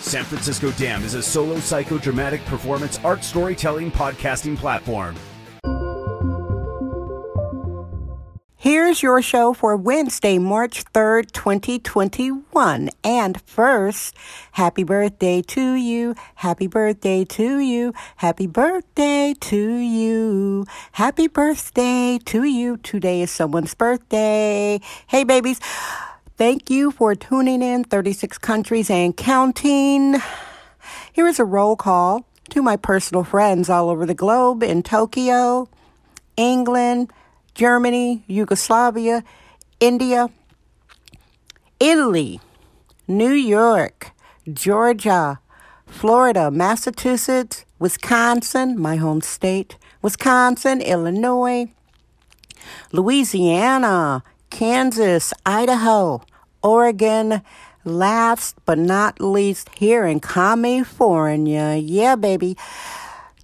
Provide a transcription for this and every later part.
San Francisco Dam is a solo psychodramatic performance art storytelling podcasting platform. Here's your show for Wednesday, March 3rd, 2021. And first, happy birthday to you. Happy birthday to you. Happy birthday to you. Happy birthday to you. Today is someone's birthday. Hey, babies. Thank you for tuning in 36 countries and counting. Here is a roll call to my personal friends all over the globe in Tokyo, England, Germany, Yugoslavia, India, Italy, New York, Georgia, Florida, Massachusetts, Wisconsin, my home state, Wisconsin, Illinois, Louisiana, Kansas, Idaho, Oregon, last but not least here in California. Yeah, baby.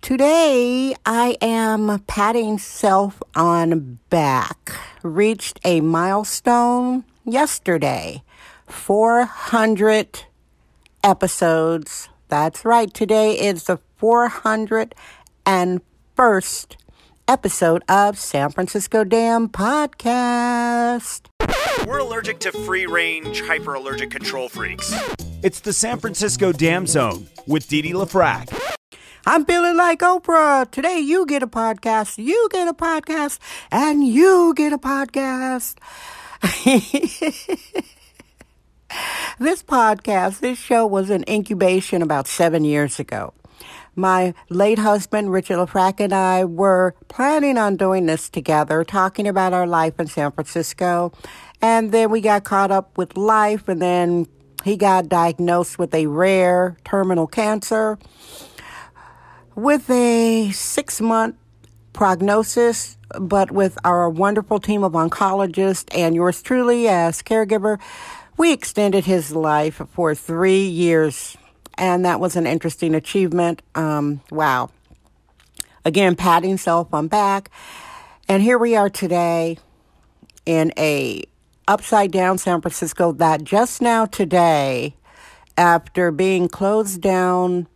Today, I am patting self on back. Reached a milestone yesterday 400 episodes. That's right, today is the 401st episode of San Francisco Dam Podcast. We're allergic to free range, hyper allergic control freaks. It's the San Francisco Dam Zone with Didi LaFrac. I'm feeling like Oprah. Today you get a podcast, you get a podcast, and you get a podcast. this podcast, this show was an incubation about seven years ago. My late husband, Richard LaFrac, and I were planning on doing this together, talking about our life in San Francisco. And then we got caught up with life, and then he got diagnosed with a rare terminal cancer with a six month prognosis, but with our wonderful team of oncologists and yours truly as caregiver, we extended his life for three years. And that was an interesting achievement. Um, wow. Again, patting self on back. And here we are today in a upside down San Francisco that just now today, after being closed down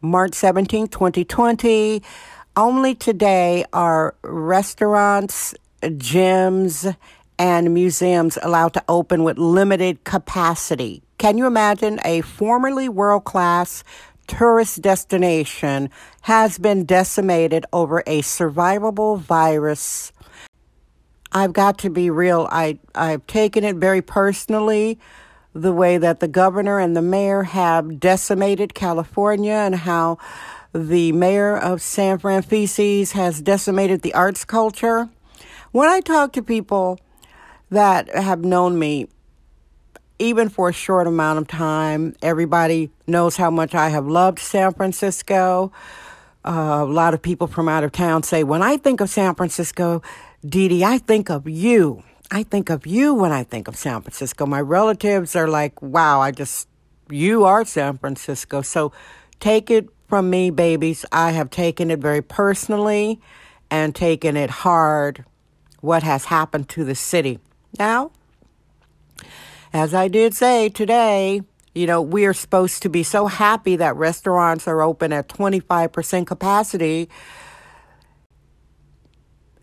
March 17, 2020. Only today are restaurants, gyms, and museums allowed to open with limited capacity. Can you imagine a formerly world class tourist destination has been decimated over a survivable virus? I've got to be real. I, I've taken it very personally the way that the governor and the mayor have decimated California and how the mayor of San Francisco has decimated the arts culture. When I talk to people that have known me, even for a short amount of time, everybody knows how much I have loved San Francisco. Uh, a lot of people from out of town say, when I think of San Francisco, Didi, I think of you. I think of you when I think of San Francisco. My relatives are like, wow, I just, you are San Francisco. So take it from me, babies. I have taken it very personally and taken it hard what has happened to the city. Now, as I did say today, you know, we are supposed to be so happy that restaurants are open at 25% capacity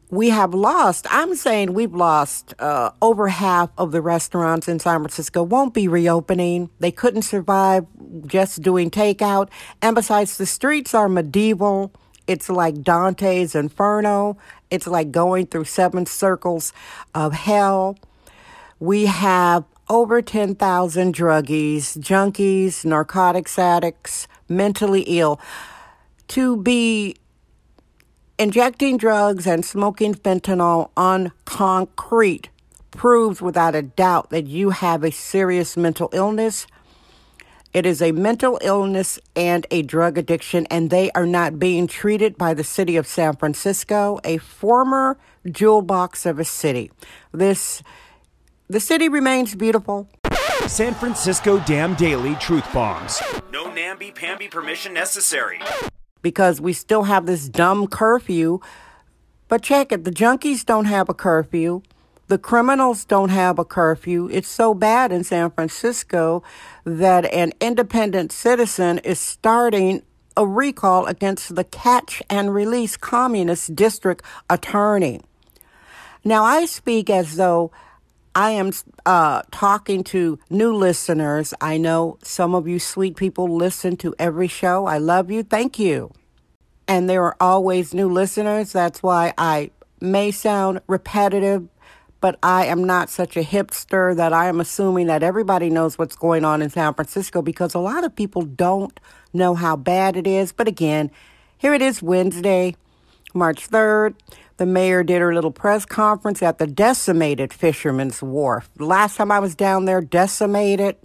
we have lost, I'm saying we've lost uh, over half of the restaurants in San Francisco won't be reopening. They couldn't survive just doing takeout. And besides, the streets are medieval. It's like Dante's Inferno. It's like going through seven circles of hell. We have over 10,000 druggies, junkies, narcotics addicts, mentally ill. To be Injecting drugs and smoking fentanyl on concrete proves without a doubt that you have a serious mental illness. It is a mental illness and a drug addiction, and they are not being treated by the city of San Francisco, a former jewel box of a city. This the city remains beautiful. San Francisco Dam Daily Truth Bombs. No namby-pamby permission necessary. Because we still have this dumb curfew. But check it, the junkies don't have a curfew. The criminals don't have a curfew. It's so bad in San Francisco that an independent citizen is starting a recall against the catch and release communist district attorney. Now, I speak as though I am uh, talking to new listeners. I know some of you sweet people listen to every show. I love you. Thank you. And there are always new listeners. That's why I may sound repetitive, but I am not such a hipster that I am assuming that everybody knows what's going on in San Francisco because a lot of people don't know how bad it is. But again, here it is Wednesday, March 3rd. The mayor did her little press conference at the decimated Fisherman's Wharf. Last time I was down there, decimated.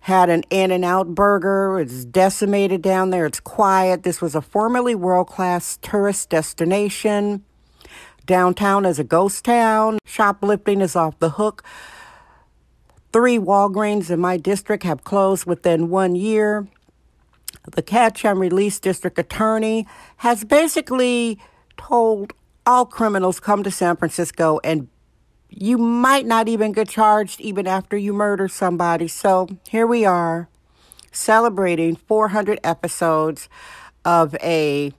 Had an In N Out burger. It's decimated down there. It's quiet. This was a formerly world class tourist destination. Downtown is a ghost town. Shoplifting is off the hook. Three Walgreens in my district have closed within one year. The catch and release district attorney has basically told all criminals come to San Francisco and you might not even get charged even after you murder somebody. So here we are celebrating 400 episodes of a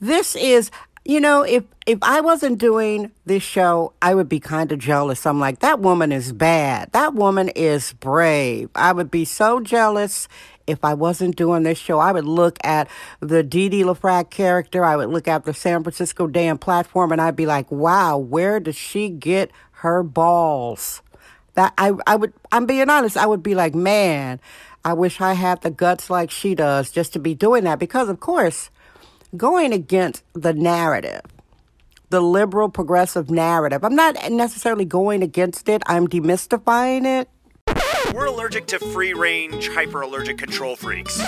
this is you know, if if I wasn't doing this show, I would be kind of jealous. I'm like, that woman is bad. That woman is brave. I would be so jealous if I wasn't doing this show. I would look at the Dee Dee LaFrac character. I would look at the San Francisco Dam platform, and I'd be like, wow, where does she get her balls? That I I would. I'm being honest. I would be like, man, I wish I had the guts like she does just to be doing that. Because of course going against the narrative, the liberal progressive narrative. I'm not necessarily going against it, I'm demystifying it. We're allergic to free range, hyper allergic control freaks.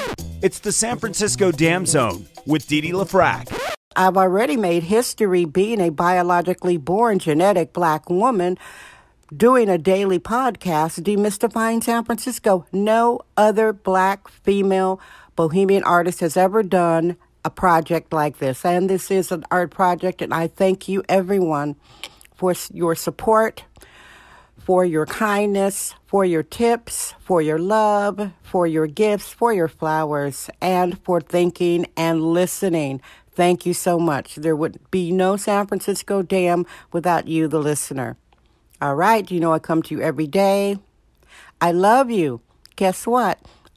It's the San Francisco Dam Zone with Dee Dee LaFrac. I've already made history being a biologically born genetic black woman doing a daily podcast demystifying San Francisco. No other black female bohemian artist has ever done a project like this. And this is an art project, and I thank you, everyone, for your support, for your kindness, for your tips, for your love, for your gifts, for your flowers, and for thinking and listening. Thank you so much. There would be no San Francisco Dam without you, the listener. All right, you know I come to you every day. I love you. Guess what?